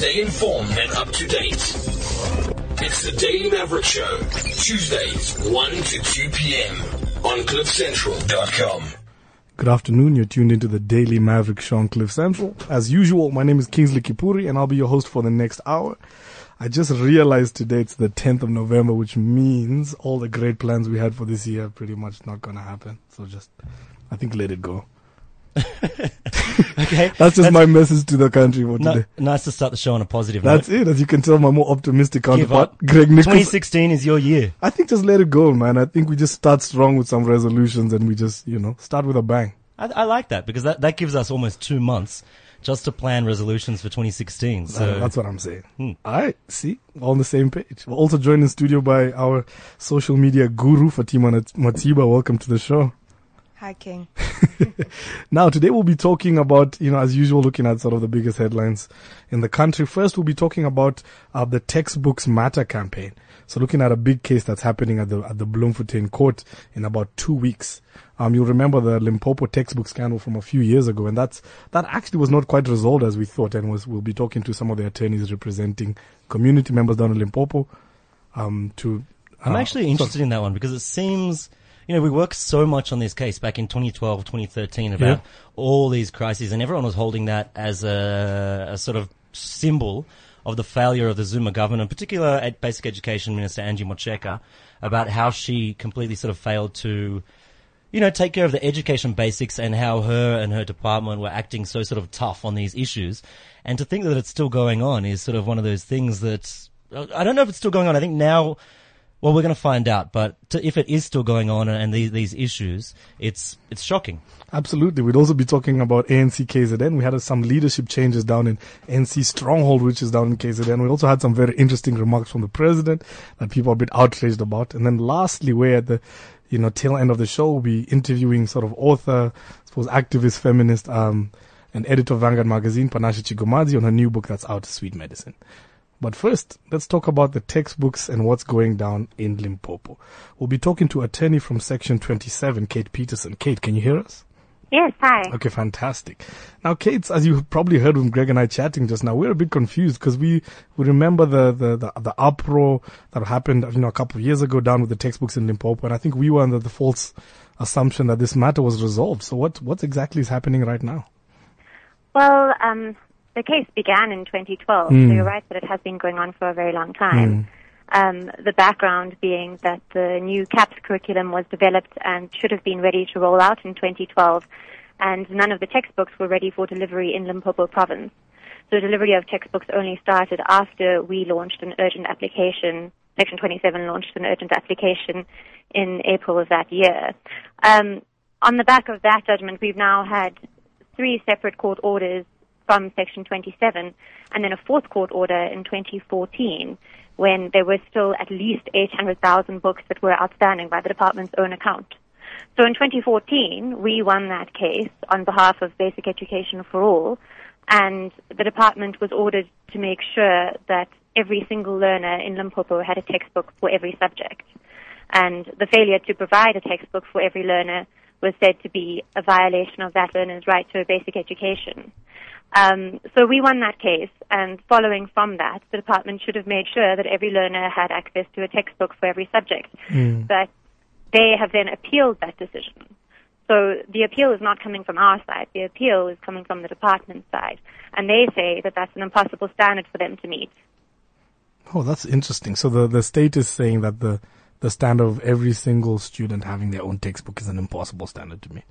Stay informed and up to date. It's the Daily Maverick Show, Tuesdays, 1 to 2 p.m. on CliffCentral.com. Good afternoon. You're tuned into the Daily Maverick Show on Cliff Central. As usual, my name is Kingsley Kipuri and I'll be your host for the next hour. I just realized today it's the 10th of November, which means all the great plans we had for this year are pretty much not going to happen. So just, I think let it go. Okay. That's just my message to the country for No, today. nice to start the show on a positive note. That's note. it. As you can tell, my more optimistic counterpart. Greg Nichols. 2016 is your year. I think just let it go, man. I think we just start strong with some resolutions and we just, you know, start with a bang. I, I like that because that, that gives us almost two months just to plan resolutions for 2016. So Uh, that's what I'm saying. Hmm. All right, see, all on the same page. We're also joined in studio by our social media guru, Fatima Matiba. Welcome to the show. Hi, King. Now, today we'll be talking about, you know, as usual, looking at sort of the biggest headlines in the country. First, we'll be talking about uh, the Textbooks Matter campaign. So, looking at a big case that's happening at the at the Bloemfontein court in about two weeks. Um, you'll remember the Limpopo textbook scandal from a few years ago, and that's that actually was not quite resolved as we thought. And was we'll be talking to some of the attorneys representing community members down in Limpopo. Um, to I'm uh, actually so- interested in that one because it seems, you know, we worked so much on this case back in 2012, 2013 about Yeah. all these crises and everyone was holding that as a, a sort of symbol of the failure of the Zuma government, in particular at Basic Education Minister Angie Motshekga, about how she completely sort of failed to, you know, take care of the education basics and how her and her department were acting so sort of tough on these issues. And to think that it's still going on is sort of one of those things that, I don't know if it's still going on. I think now, well, we're going to find out. But to, if it is still going on and these, these issues, it's, it's shocking. Absolutely. We'd also be talking about ANC KZN. We had uh, some leadership changes down in NC Stronghold, which is down in KZN. We also had some very interesting remarks from the president that people are a bit outraged about. And then lastly, we're at the, you know, tail end of the show, we'll be interviewing sort of author, I suppose activist, feminist, um, and editor of Vanguard magazine, Panashe Chigumadzi, on her new book that's out, Sweet Medicine. But first, let's talk about the textbooks and what's going down in Limpopo. We'll be talking to attorney from section 27, Kate Paterson. Kate, can you hear us? Yes, hi. Okay, fantastic. Now, Kate, as you probably heard when Greg and I chatting just now, we're a bit confused because we, we remember the, the, the, the uproar that happened, you know, a couple of years ago down with the textbooks in Limpopo. And I think we were under the false assumption that this matter was resolved. So what, what exactly is happening right now? Well, um, the case began in 2012, so you're right that it has been going on for a very long time. Um, the background being that the new CAPS curriculum was developed and should have been ready to roll out in 2012, and none of the textbooks were ready for delivery in Limpopo province. So delivery of textbooks only started after we launched an urgent application. Section 27 launched an urgent application in April of that year. Um, on the back of that judgment, we've now had three separate court orders from Section 27, and then a fourth court order in 2014 when there were still at least 800,000 books that were outstanding by the department's own account. So in 2014, we won that case on behalf of Basic Education for All, and the department was ordered to make sure that every single learner in Limpopo had a textbook for every subject. And the failure to provide a textbook for every learner was said to be a violation of that learner's right to a basic education. Um, so we won that case, and following from that, the department should have made sure that every learner had access to a textbook for every subject. But they have then appealed that decision. So the appeal is not coming from our side. The appeal is coming from the department's side. And they say that that's an impossible standard for them to meet. Oh, that's interesting. So the, the state is saying that the, the standard of every single student having their own textbook is an impossible standard to meet.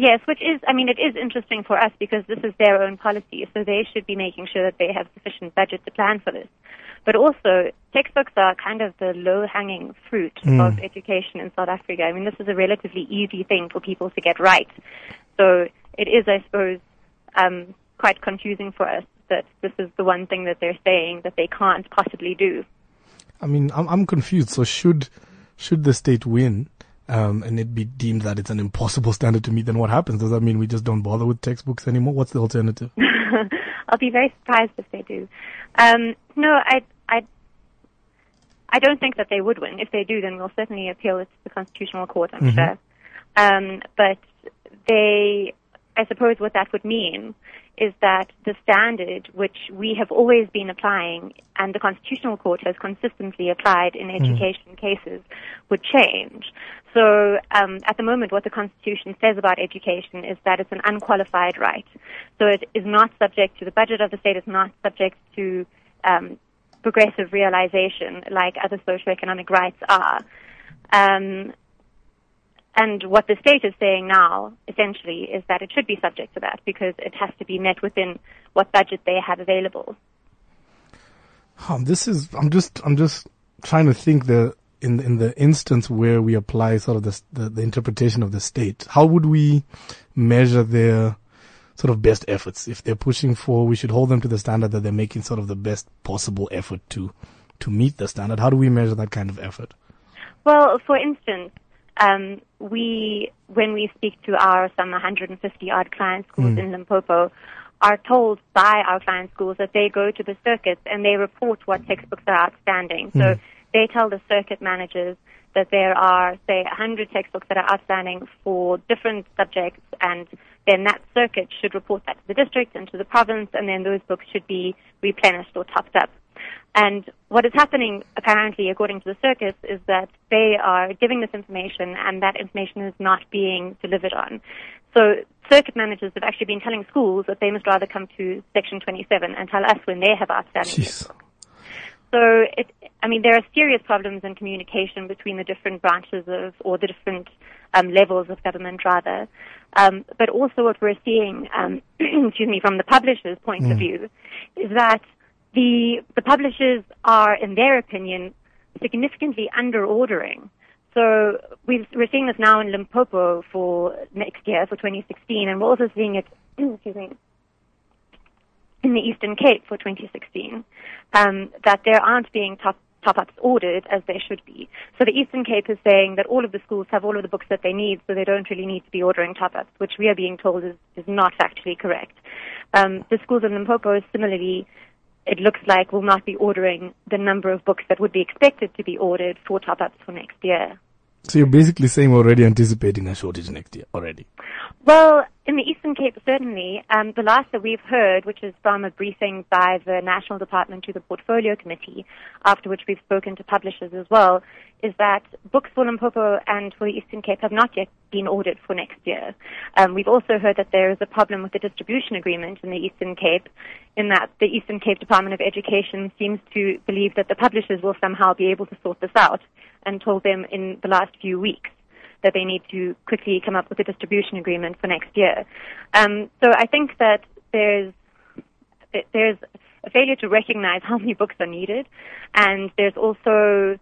Yes, which is, I mean, it is interesting for us because this is their own policy, so they should be making sure that they have sufficient budget to plan for this. But also, textbooks are kind of the low-hanging fruit of education in South Africa. I mean, this is a relatively easy thing for people to get right. So it is, I suppose, um, quite confusing for us that this is the one thing that they're saying that they can't possibly do. I mean, I'm, I'm confused. So should, should the state win, um, and it be deemed that it's an impossible standard to meet, then what happens? Does that mean we just don't bother with textbooks anymore? What's the alternative? I'll be very surprised if they do. Um, no, I, I, I don't think that they would win. If they do, then we'll certainly appeal it to the Constitutional Court, I'm sure. Um, but they, I suppose what that would mean is that the standard which we have always been applying and the Constitutional Court has consistently applied in education cases would change. So um, at the moment, what the Constitution says about education is that it's an unqualified right. So it is not subject to the budget of the state, it's not subject to um, progressive realization like other socioeconomic rights are. Um, and what the state is saying now, essentially, is that it should be subject to that because it has to be met within what budget they have available. Um, this is. I'm just. I'm just trying to think the in in the instance where we apply sort of the, the the interpretation of the state. How would we measure their sort of best efforts? If they're pushing for, we should hold them to the standard that they're making sort of the best possible effort to to meet the standard. How do we measure that kind of effort? Well, for instance, um, we, when we speak to our some 150 odd client schools in Limpopo, are told by our client schools that they go to the circuits and they report what textbooks are outstanding. So they tell the circuit managers that there are, say, 100 textbooks that are outstanding for different subjects, and then that circuit should report that to the district and to the province, and then those books should be replenished or topped up. And what is happening, apparently, according to the circuits, is that they are giving this information and that information is not being delivered on. So circuit managers have actually been telling schools that they must rather come to Section 27 and tell us when they have outstanding. Jeez. So it, I mean, there are serious problems in communication between the different branches of, or the different um, levels of government, rather. Um, but also, what we're seeing, um, excuse me, from the publisher's point of view, is that the the publishers are, in their opinion, significantly under ordering. So we've, we're seeing this now in Limpopo for next year, for 2016, and we're also seeing it, excuse me, in the Eastern Cape for 2016, um, that there aren't being top top-ups ordered as they should be. So the Eastern Cape is saying that all of the schools have all of the books that they need, so they don't really need to be ordering top-ups, which we are being told is, is not factually correct. Um, the schools in Limpopo similarly it looks like we'll not be ordering the number of books that would be expected to be ordered for top-ups for next year. So you're basically saying we're already anticipating a shortage next year already. Well, in the Eastern Cape, certainly. Um, the last that we've heard, which is from a briefing by the National Department to the Portfolio Committee, after which we've spoken to publishers as well, is that books for Limpopo and for the Eastern Cape have not yet been ordered for next year. Um, we've also heard that there is a problem with the distribution agreement in the Eastern Cape, in that the Eastern Cape Department of Education seems to believe that the publishers will somehow be able to sort this out, and told them in the last few weeks that they need to quickly come up with a distribution agreement for next year. Um, so I think that there's there's a failure to recognize how many books are needed, and there's also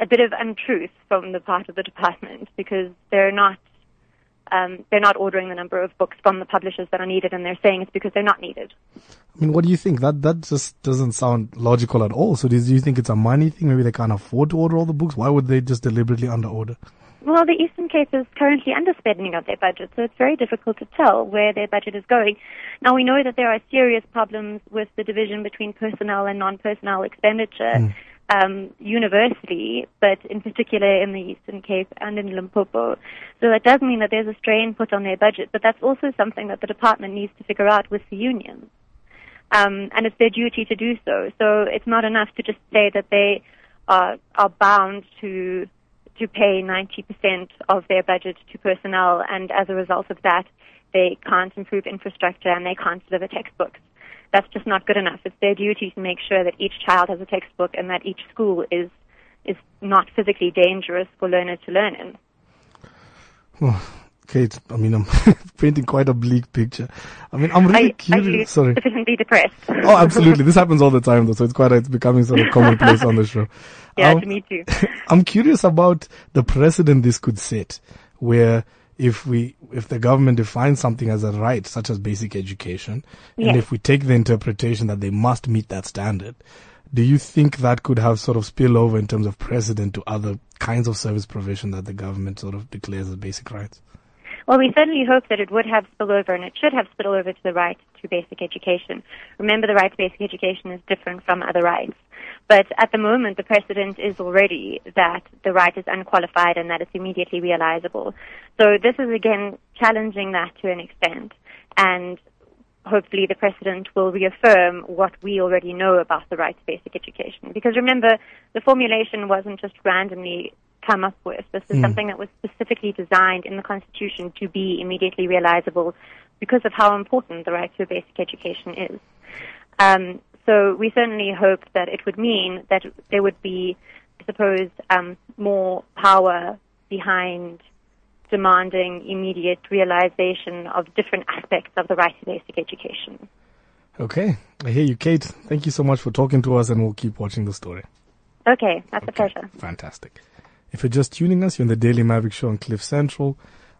a bit of untruth from the part of the department because they're not um, they're not ordering the number of books from the publishers that are needed, and they're saying it's because they're not needed. I mean, what do you think? That that just doesn't sound logical at all. So do you think it's a money thing? Maybe they can't afford to order all the books. Why would they just deliberately underorder? Well, the Eastern Cape is currently underspending of their budget, so it's very difficult to tell where their budget is going. Now, we know that there are serious problems with the division between personnel and non-personnel expenditure um, universally, but in particular in the Eastern Cape and in Limpopo. So that does mean that there's a strain put on their budget, but that's also something that the department needs to figure out with the unions. Um, and it's their duty to do so. So it's not enough to just say that they are, are bound to to pay 90% of their budget to personnel, and as a result of that, they can't improve infrastructure and they can't deliver textbooks. That's just not good enough. It's their duty to make sure that each child has a textbook and that each school is is not physically dangerous for learners to learn in. Kate, I mean, I'm painting quite a bleak picture. I mean, I'm really are curious. Sorry. sufficiently depressed? Oh, absolutely. This happens all the time, though. So it's quite, it's becoming sort of commonplace on the show. yeah, Um, to me too. I'm curious about the precedent this could set, where if we, if the government defines something as a right, such as basic education, and if we take the interpretation that they must meet that standard, do you think that could have sort of spillover in terms of precedent to other kinds of service provision that the government sort of declares as basic rights? Well, we certainly hope that it would have spillover, and it should have spillover to the right to basic education. Remember, the right to basic education is different from other rights. But at the moment, the precedent is already that the right is unqualified and that it's immediately realizable. So this is again challenging that to an extent. And hopefully the precedent will reaffirm what we already know about the right to basic education. Because remember, the formulation wasn't just randomly come up with. This is mm. something that was specifically designed in the Constitution to be immediately realizable because of how important the right to a basic education is. Um, so we certainly hope that it would mean that there would be, I suppose, um, more power behind demanding immediate realization of different aspects of the right to basic education. Okay, I hear you, Kate. Thank you so much for talking to us, and we'll keep watching the story. Okay, that's okay. a pleasure. Fantastic. If you're just tuning us, you're in the Daily Maverick Show on Cliff Central.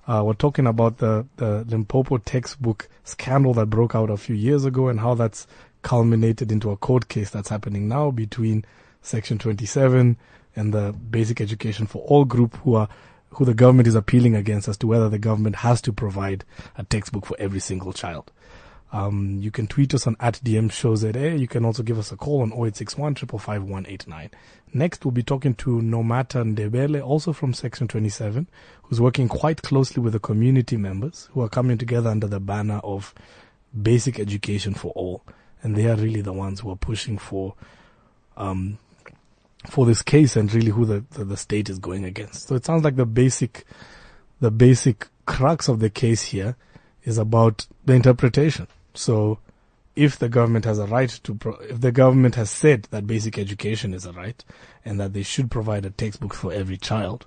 Uh, we're talking about the, the Limpopo textbook scandal that broke out a few years ago and how that's culminated into a court case that's happening now between Section 27 and the Basic Education for All group who are who the government is appealing against as to whether the government has to provide a textbook for every single child. Um, you can tweet us on at DM shows You can also give us a call on 0861 555 Next, we'll be talking to Nomata Ndebele, also from Section 27, who's working quite closely with the community members who are coming together under the banner of basic education for all. And they are really the ones who are pushing for, um, for this case and really who the, the, the state is going against. So it sounds like the basic, the basic crux of the case here is about the interpretation. So if the government has a right to, pro- if the government has said that basic education is a right and that they should provide a textbook for every child,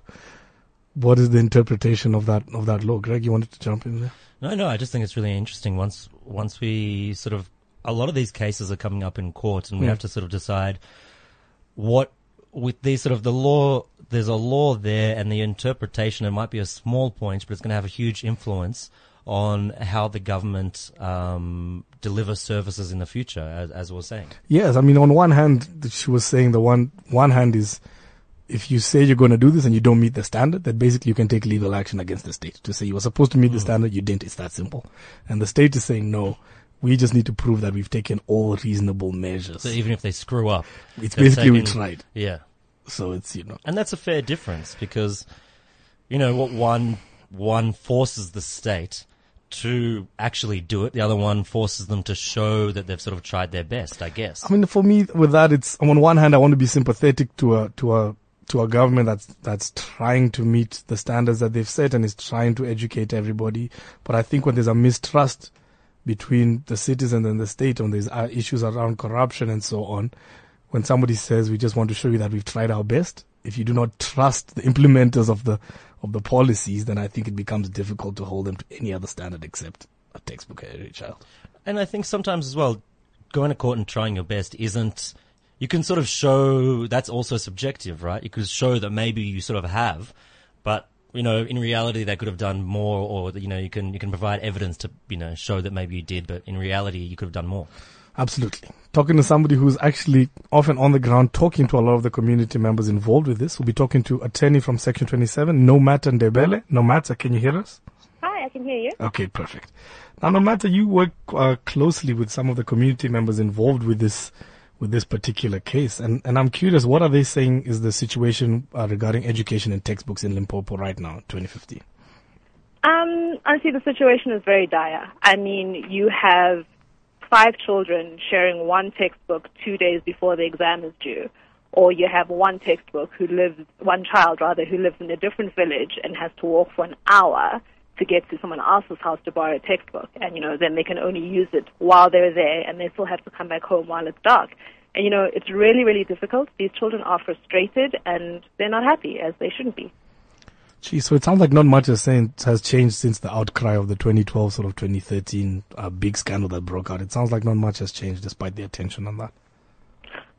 what is the interpretation of that, of that law? Greg, you wanted to jump in there? No, no, I just think it's really interesting once, once we sort of, a lot of these cases are coming up in court and we yeah. have to sort of decide what with these sort of the law, there's a law there and the interpretation, it might be a small point, but it's going to have a huge influence on how the government um, delivers services in the future, as, as was saying. Yes, I mean, on one hand, she was saying the one one hand is if you say you're going to do this and you don't meet the standard, then basically you can take legal action against the state to say you were supposed to meet mm. the standard, you didn't. It's that simple. And the state is saying no. We just need to prove that we've taken all reasonable measures. So even if they screw up, it's basically taken, we tried. Yeah. So it's you know, and that's a fair difference because you know what one one forces the state to actually do it. The other one forces them to show that they've sort of tried their best, I guess. I mean, for me, with that, it's on one hand, I want to be sympathetic to a, to a, to a government that's, that's trying to meet the standards that they've set and is trying to educate everybody. But I think when there's a mistrust between the citizen and the state on these uh, issues around corruption and so on, when somebody says we just want to show you that we've tried our best, if you do not trust the implementers of the of the policies, then I think it becomes difficult to hold them to any other standard except a textbook every child. And I think sometimes as well, going to court and trying your best isn't. You can sort of show that's also subjective, right? You could show that maybe you sort of have, but you know, in reality, they could have done more, or you know, you can you can provide evidence to you know show that maybe you did, but in reality, you could have done more. Absolutely. Talking to somebody who's actually often on the ground talking to a lot of the community members involved with this. We'll be talking to attorney from Section 27, No Nomata Ndebele. Nomata, can you hear us? Hi, I can hear you. Okay, perfect. Now, No Nomata, you work uh, closely with some of the community members involved with this with this particular case, and and I'm curious, what are they saying is the situation uh, regarding education and textbooks in Limpopo right now, 2015? Um, honestly, the situation is very dire. I mean, you have five children sharing one textbook two days before the exam is due, or you have one textbook who lives, one child rather, who lives in a different village and has to walk for an hour to get to someone else's house to borrow a textbook, and you know then they can only use it while they're there, and they still have to come back home while it's dark. And you know it's really, really difficult. These children are frustrated and they're not happy as they shouldn't be. Gee, so it sounds like not much has, changed since the outcry of the 2012, sort of 2013 uh, big scandal that broke out. It sounds like not much has changed despite the attention on that.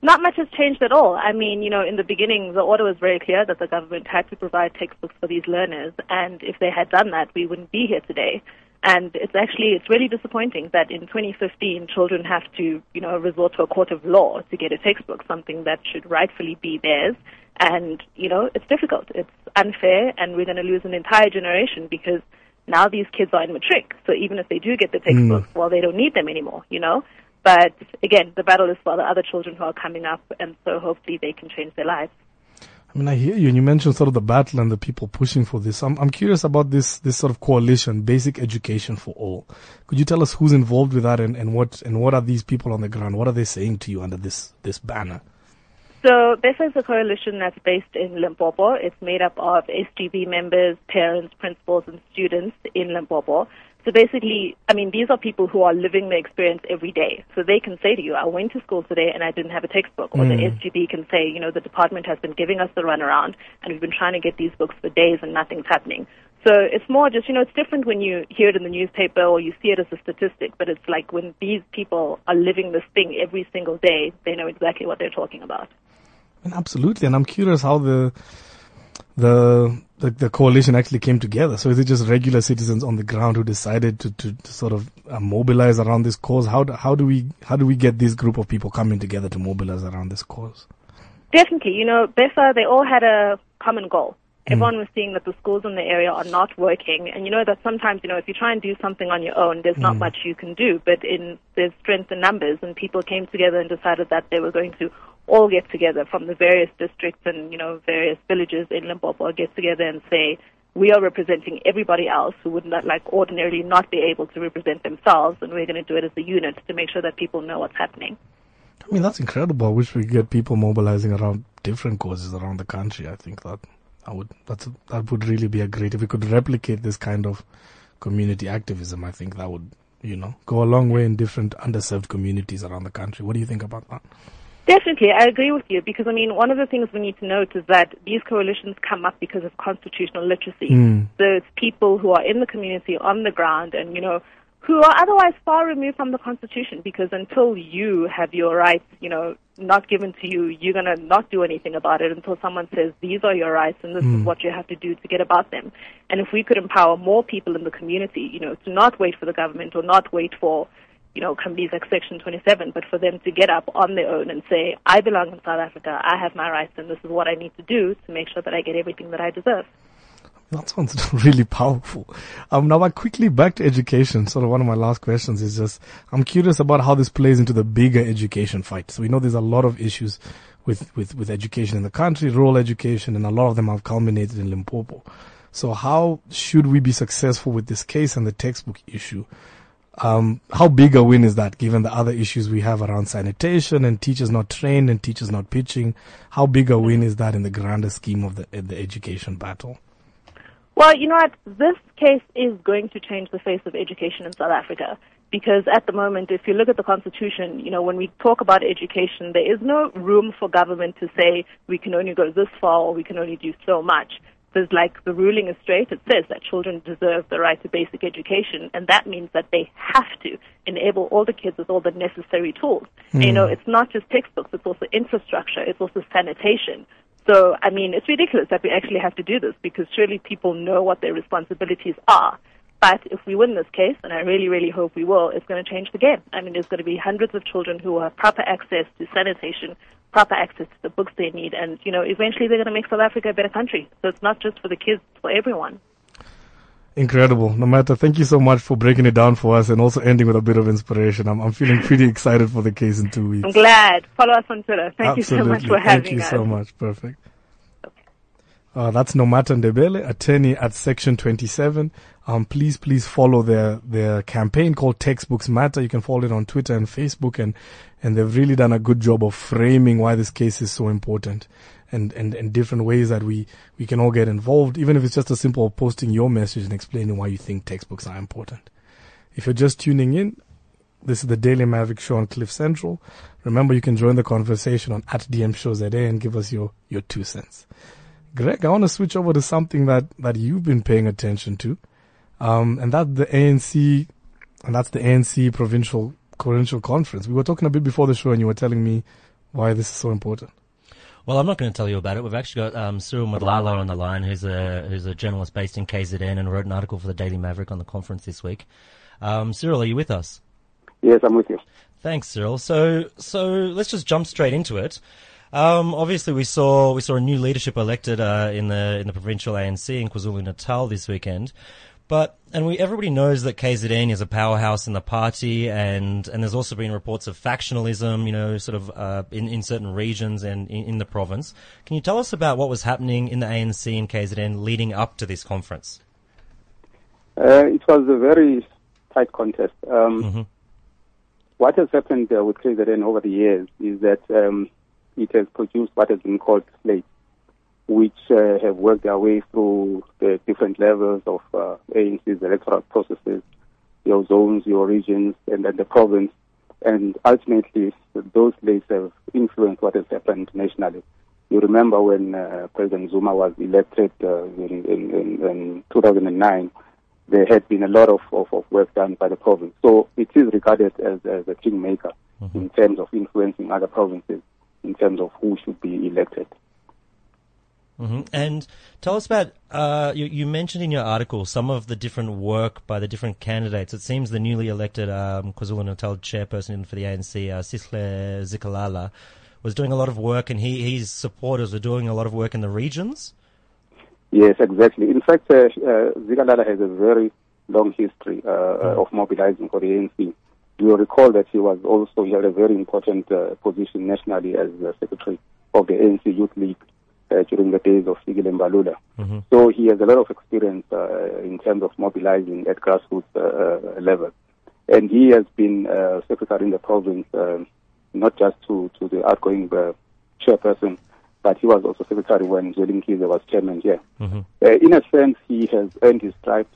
Not much has changed at all. I mean, you know, in the beginning, the order was very clear that the government had to provide textbooks for these learners, and if they had done that, we wouldn't be here today. And it's actually, it's really disappointing that in 2015, children have to, you know, resort to a court of law to get a textbook, something that should rightfully be theirs. And, you know, it's difficult. It's unfair, and we're going to lose an entire generation because now these kids are in matric. So even if they do get the textbooks, mm. well, they don't need them anymore, you know? But again, the battle is for the other children who are coming up, and so hopefully they can change their lives. I mean, I hear you, and you mentioned sort of the battle and the people pushing for this. I'm, I'm curious about this, this sort of coalition, basic education for all. Could you tell us who's involved with that and, and what, and what are these people on the ground? What are they saying to you under this, this banner? So BEFA is a coalition that's based in Limpopo. It's made up of SGB members, parents, principals, and students in Limpopo. So basically, I mean, these are people who are living the experience every day. So they can say to you, I went to school today and I didn't have a textbook. Or mm. the SGB can say, you know, the department has been giving us the runaround and we've been trying to get these books for days and nothing's happening. So it's more just, you know, it's different when you hear it in the newspaper or you see it as a statistic, but it's like when these people are living this thing every single day, they know exactly what they're talking about. And absolutely. And I'm curious how the, the the, the coalition actually came together. So is it just regular citizens on the ground who decided to, to, to sort of uh, mobilize around this cause? How do, how do we how do we get this group of people coming together to mobilize around this cause? Definitely, you know, BEFA they all had a common goal. Mm. Everyone was seeing that the schools in the area are not working, and you know that sometimes you know if you try and do something on your own, there's not mm. much you can do. But in there's strength in numbers, and people came together and decided that they were going to all get together from the various districts and, you know, various villages in Limpopo get together and say, we are representing everybody else who would not like ordinarily not be able to represent themselves and we're going to do it as a unit to make sure that people know what's happening. I mean, that's incredible. I wish we could get people mobilizing around different causes around the country. I think that I would, that's, that would really be a great, if we could replicate this kind of community activism, I think that would, you know, go a long way in different underserved communities around the country. What do you think about that? Definitely, I agree with you because I mean, one of the things we need to note is that these coalitions come up because of constitutional literacy. Mm. So it's people who are in the community on the ground and, you know, who are otherwise far removed from the Constitution because until you have your rights, you know, not given to you, you're going to not do anything about it until someone says, these are your rights and this mm. is what you have to do to get about them. And if we could empower more people in the community, you know, to not wait for the government or not wait for, you know, companies like Section 27, but for them to get up on their own and say, I belong in South Africa, I have my rights, and this is what I need to do to make sure that I get everything that I deserve. That sounds really powerful. Um, now, quickly back to education. Sort of one of my last questions is just, I'm curious about how this plays into the bigger education fight. So we know there's a lot of issues with, with, with education in the country, rural education, and a lot of them have culminated in Limpopo. So how should we be successful with this case and the textbook issue? Um, how big a win is that given the other issues we have around sanitation and teachers not trained and teachers not pitching? How big a win is that in the grander scheme of the, the education battle? Well, you know what? This case is going to change the face of education in South Africa because at the moment, if you look at the Constitution, you know, when we talk about education, there is no room for government to say we can only go this far or we can only do so much there's like the ruling is straight. It says that children deserve the right to basic education, and that means that they have to enable all the kids with all the necessary tools. Mm. You know, it's not just textbooks; it's also infrastructure, it's also sanitation. So, I mean, it's ridiculous that we actually have to do this because surely people know what their responsibilities are. But if we win this case, and I really, really hope we will, it's going to change the game. I mean, there's going to be hundreds of children who will have proper access to sanitation, proper access to the books they need, and you know, eventually they're going to make South Africa a better country. So it's not just for the kids, it's for everyone. Incredible. Nomata, thank you so much for breaking it down for us and also ending with a bit of inspiration. I'm, I'm feeling pretty excited for the case in two weeks. I'm glad. Follow us on Twitter. Thank Absolutely. you so much for having us. Thank you us. so much. Perfect. Uh, that's Nomata Ndebele, attorney at Section 27. Um, please, please follow their, their campaign called Textbooks Matter. You can follow it on Twitter and Facebook and, and they've really done a good job of framing why this case is so important and, and, and different ways that we, we can all get involved, even if it's just a simple posting your message and explaining why you think textbooks are important. If you're just tuning in, this is the Daily Maverick Show on Cliff Central. Remember, you can join the conversation on at DM Shows and give us your, your two cents. Greg, I want to switch over to something that, that you've been paying attention to. Um, and that's the ANC, and that's the ANC provincial, provincial conference. We were talking a bit before the show and you were telling me why this is so important. Well, I'm not going to tell you about it. We've actually got um, Cyril Madlala on the line, who's a who's a journalist based in KZN and wrote an article for the Daily Maverick on the conference this week. Um, Cyril, are you with us? Yes, I'm with you. Thanks, Cyril. So so let's just jump straight into it. Um, obviously, we saw we saw a new leadership elected uh, in the in the provincial ANC in KwaZulu Natal this weekend. But and we everybody knows that KZN is a powerhouse in the party, and and there's also been reports of factionalism, you know, sort of uh, in in certain regions and in, in, the province. Can you tell us about what was happening in the ANC and KZN leading up to this conference? Uh, it was a very tight contest. Um, mm-hmm. What has happened uh, with KZN over the years is that um, it has produced what has been called slates which uh, have worked their way through the different levels of uh, ANC's electoral processes, your zones, your regions, and then the province. And ultimately, those slates have influenced what has happened nationally. You remember when uh, President Zuma was elected uh, in, in, in, 2009, there had been a lot of, of, of, work done by the province. So it is regarded as, as a kingmaker mm-hmm. in terms of influencing other provinces, in terms of who should be elected. Mm-hmm. And tell us about, uh, you, you, mentioned in your article some of the different work by the different candidates. It seems the newly elected um, KwaZulu-Natal chairperson for the ANC, uh, Sihle Zikalala, was doing a lot of work and he, his supporters were doing a lot of work in the regions. Yes, exactly. In fact, uh, uh, Zikalala has a very long history uh, mm. of mobilizing for the ANC. You recall that he was also, he had a very important uh, position nationally as secretary of the ANC Youth League uh, during the days of Fikile Mbalula. Mm-hmm. So he has a lot of experience uh, in terms of mobilizing at grassroots uh, uh level. And he has been uh, secretary in the province, um, not just to, to the outgoing uh, chairperson, but he was also secretary when Zweli Mkhize was chairman here. Mm-hmm. in a sense, he has earned his stripes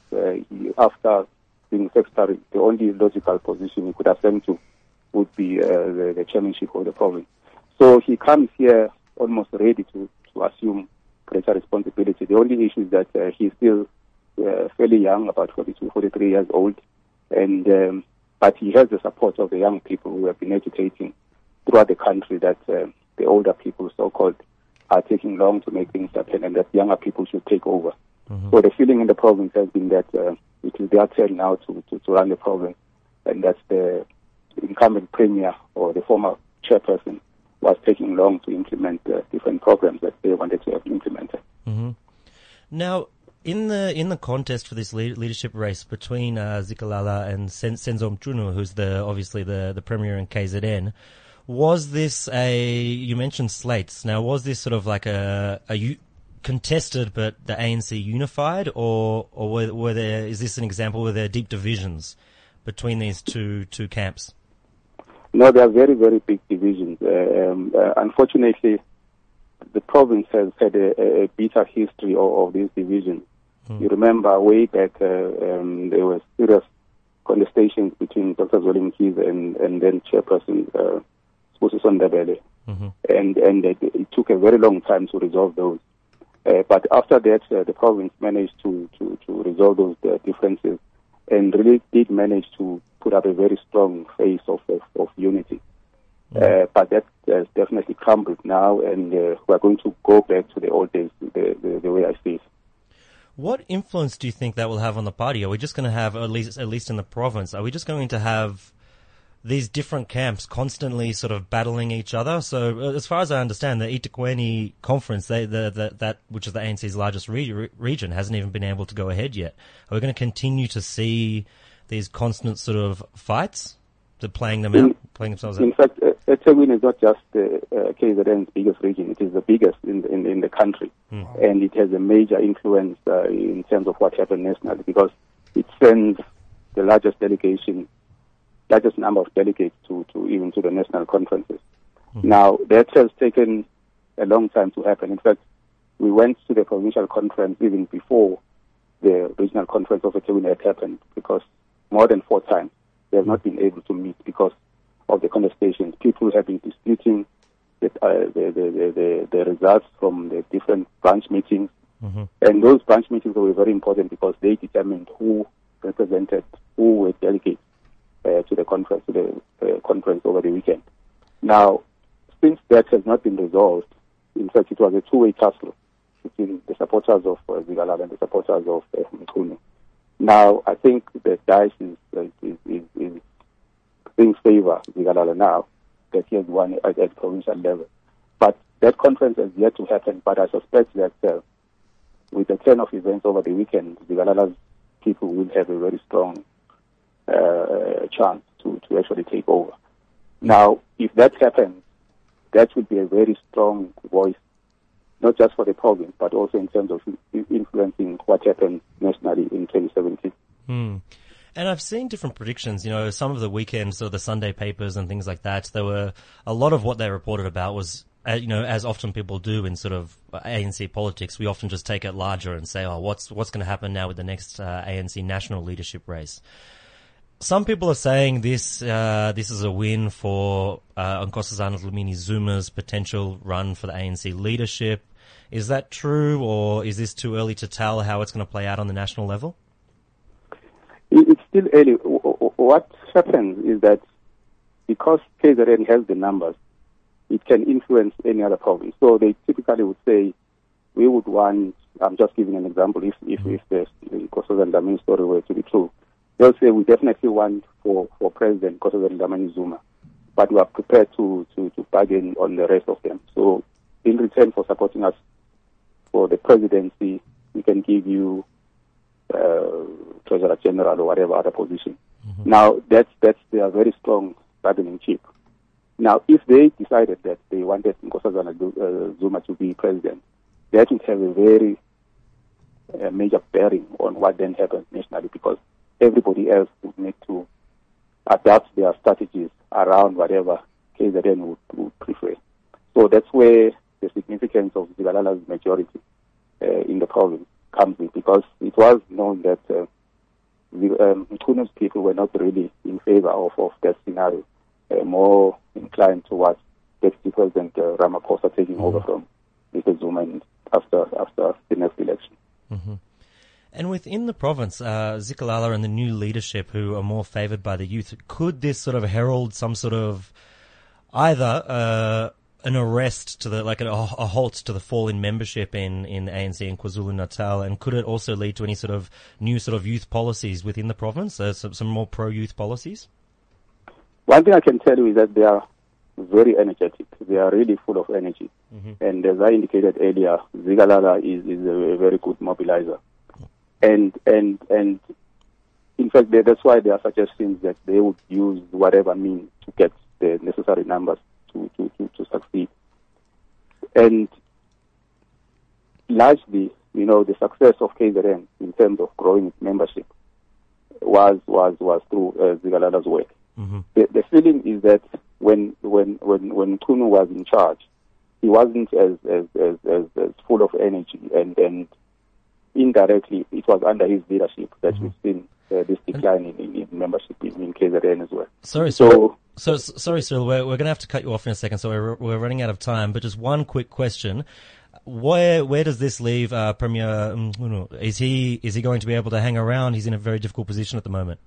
after being secretary. The only logical position he could ascend to would be the, the chairmanship of the province. So he comes here almost ready to to assume greater responsibility. The only issue is that uh, he's still uh, fairly young, about 42, 43 years old, and um, but he has the support of the young people who have been educating throughout the country that uh, the older people, so-called, are taking long to make things happen, and that younger people should take over. Mm-hmm. So the feeling in the province has been that uh, it is their turn now to, to, to run the province, and that's the incumbent premier or the former chairperson was taking long to implement uh, different programs that they wanted to have implemented. Mm-hmm. Now, in the in the contest for this leadership race between uh, Zikalala and Sen- Senzo Mchunu, who's the obviously the the premier in KZN, was this a you mentioned slates? Now, was this sort of like a a contested but the ANC unified, or or were, were there is this an example where there are deep divisions between these two two camps? No, there are very, very big divisions. Uh, um, uh, unfortunately, the province has had a, a bitter history of, of these divisions. Mm. You remember way back, uh, um, there were serious contestations between Dr. Zweli Mkhize and, and then Chairperson uh, Sibusiso Mm-hmm. And, and it, it, took a very long time to resolve those. Uh, but after that, uh, the province managed to, to, to resolve those uh, differences and really did manage to put up a very strong face of, of, of unity. Mm. Uh, but that has definitely crumbled now, and uh, we're going to go back to the old days, the, the, the, way I see it. What influence do you think that will have on the party? Are we just going to have, at least, at least in the province, are we just going to have these different camps constantly sort of battling each other? So, uh, as far as I understand, the eThekwini conference, they, the, the, that which is the ANC's largest re- region, hasn't even been able to go ahead yet. Are we going to continue to see these constant sort of fights? They're playing them out, playing themselves in out. In fact, uh, Ethekwini is not just uh, uh, KZN's biggest region; it is the biggest in the, in, in the country, mm. and it has a major influence uh, in terms of what happens nationally because it sends the largest delegation, largest number of delegates to, to even to the national conferences. Mm. Now that has taken a long time to happen. In fact, we went to the provincial conference even before the regional conference of Ethekwini had happened because more than four times. They have not been able to meet because of the contestations. People have been disputing the, uh, the, the, the, the, results from the different branch meetings. Mm-hmm. And those branch meetings were very important because they determined who represented, who were delegates uh, to the conference, to the uh, conference over the weekend. Now, since that has not been resolved, in fact, it was a two-way tussle between the supporters of uh, and the supporters of uh. Now, I think the dice is, is, is, in favor of Zikalala now that he has won at, at provincial level. But that conference has yet to happen. But I suspect that uh, with the turn of events over the weekend, Zikalala's people will have a very strong uh, chance to, to actually take over. Now, if that happens, that would be a very strong voice, not just for the province, but also in terms of influencing what happens nationally in 2017. Hmm. And I've seen different predictions. You know, some of the weekends or the Sunday papers and things like that. There were a lot of what they reported about was, uh, you know, as often people do in sort of ANC politics, we often just take it larger and say, "Oh, what's what's going to happen now with the next uh, ANC national leadership race?" Some people are saying this uh, this is a win for uh, Nkosazana Dlamini Zuma's potential run for the ANC leadership. Is that true, or is this too early to tell how it's going to play out on the national level? It's still early. What happens is that because KZN has the numbers, it can influence any other province. So they typically would say, we would want, I'm just giving an example, if, if, if the Nkosazana Dlamini story were to be true, they'll say we definitely want for, for President Nkosazana Dlamini Zuma, but we are prepared to, to, to bargain on the rest of them. So in return for supporting us for the presidency, we can give you uh, treasurer general or whatever other position. Mm-hmm. Now that's that's their very strong bargaining chip. Now, if they decided that they wanted Nkosazana uh, Zuma to be president, that would have a very uh, major bearing on what then happens nationally because everybody else would need to adapt their strategies around whatever KZN would, would prefer. So that's where the significance of Zikalala's majority uh, in the province comes in because it was known that uh, the um, people were not really in favor of, of that scenario, uh, more inclined towards Deputy President uh, Ramaphosa taking mm-hmm. over from Mr. Zuma after after the next election. Mm-hmm. And within the province, uh, Zikalala and the new leadership who are more favoured by the youth, could this sort of herald some sort of either uh, an arrest to the like a, a, halt to the fall in membership in in ANC in KwaZulu Natal, and could it also lead to any sort of new sort of youth policies within the province, uh, some, some more pro youth policies? One thing I can tell you is that they are very energetic. They are really full of energy, mm-hmm. and as I indicated earlier, Zikalala is is a very good mobilizer, and and and in fact that's why there are suggestions that they would use whatever means to get the necessary numbers to, to, to, to succeed. And largely, you know, the success of KZN in terms of growing its membership was was was through uh, Zikalala's work. Mm-hmm. The, the feeling is that when when when when Mchunu was in charge, he wasn't as as, as as as full of energy, and and indirectly it was under his leadership that mm-hmm. we've seen uh, this decline in, in, membership in, in KZN as well. Sorry, so so, sorry, Cyril, we're, we're going to have to cut you off in a second, so we're, we're running out of time. But just one quick question: where where does this leave uh, Premier? Mm, is he is he going to be able to hang around? He's in a very difficult position at the moment.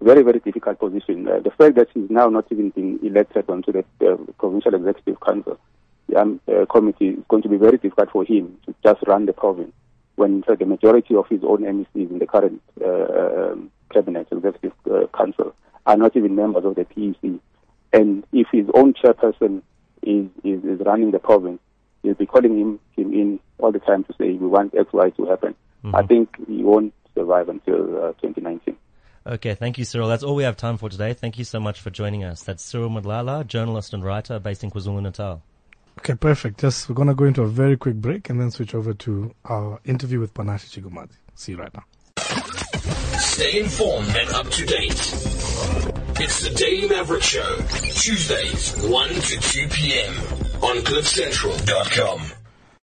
Very very difficult position. Uh, the fact that he's now not even been elected onto the uh, provincial executive council um, uh, committee is going to be very difficult for him to just run the province when the majority of his own MECs in the current uh, um, cabinet executive uh, council are not even members of the PEC. And if his own chairperson is, is, is running the province, he'll be calling him, him in all the time to say, we want X, Y to happen. Mm-hmm. I think he won't survive until uh, 2019. Okay, thank you, Cyril. That's all we have time for today. Thank you so much for joining us. That's Cyril Madlala, journalist and writer based in KwaZulu Natal. Okay, perfect. Just we're to go into a very quick break and then switch over to our interview with Panashe Chigumadzi. See you right now. Stay informed and up to date. It's the Daily Maverick Show, Tuesdays, 1 to 2 p.m. on CliffCentral.com.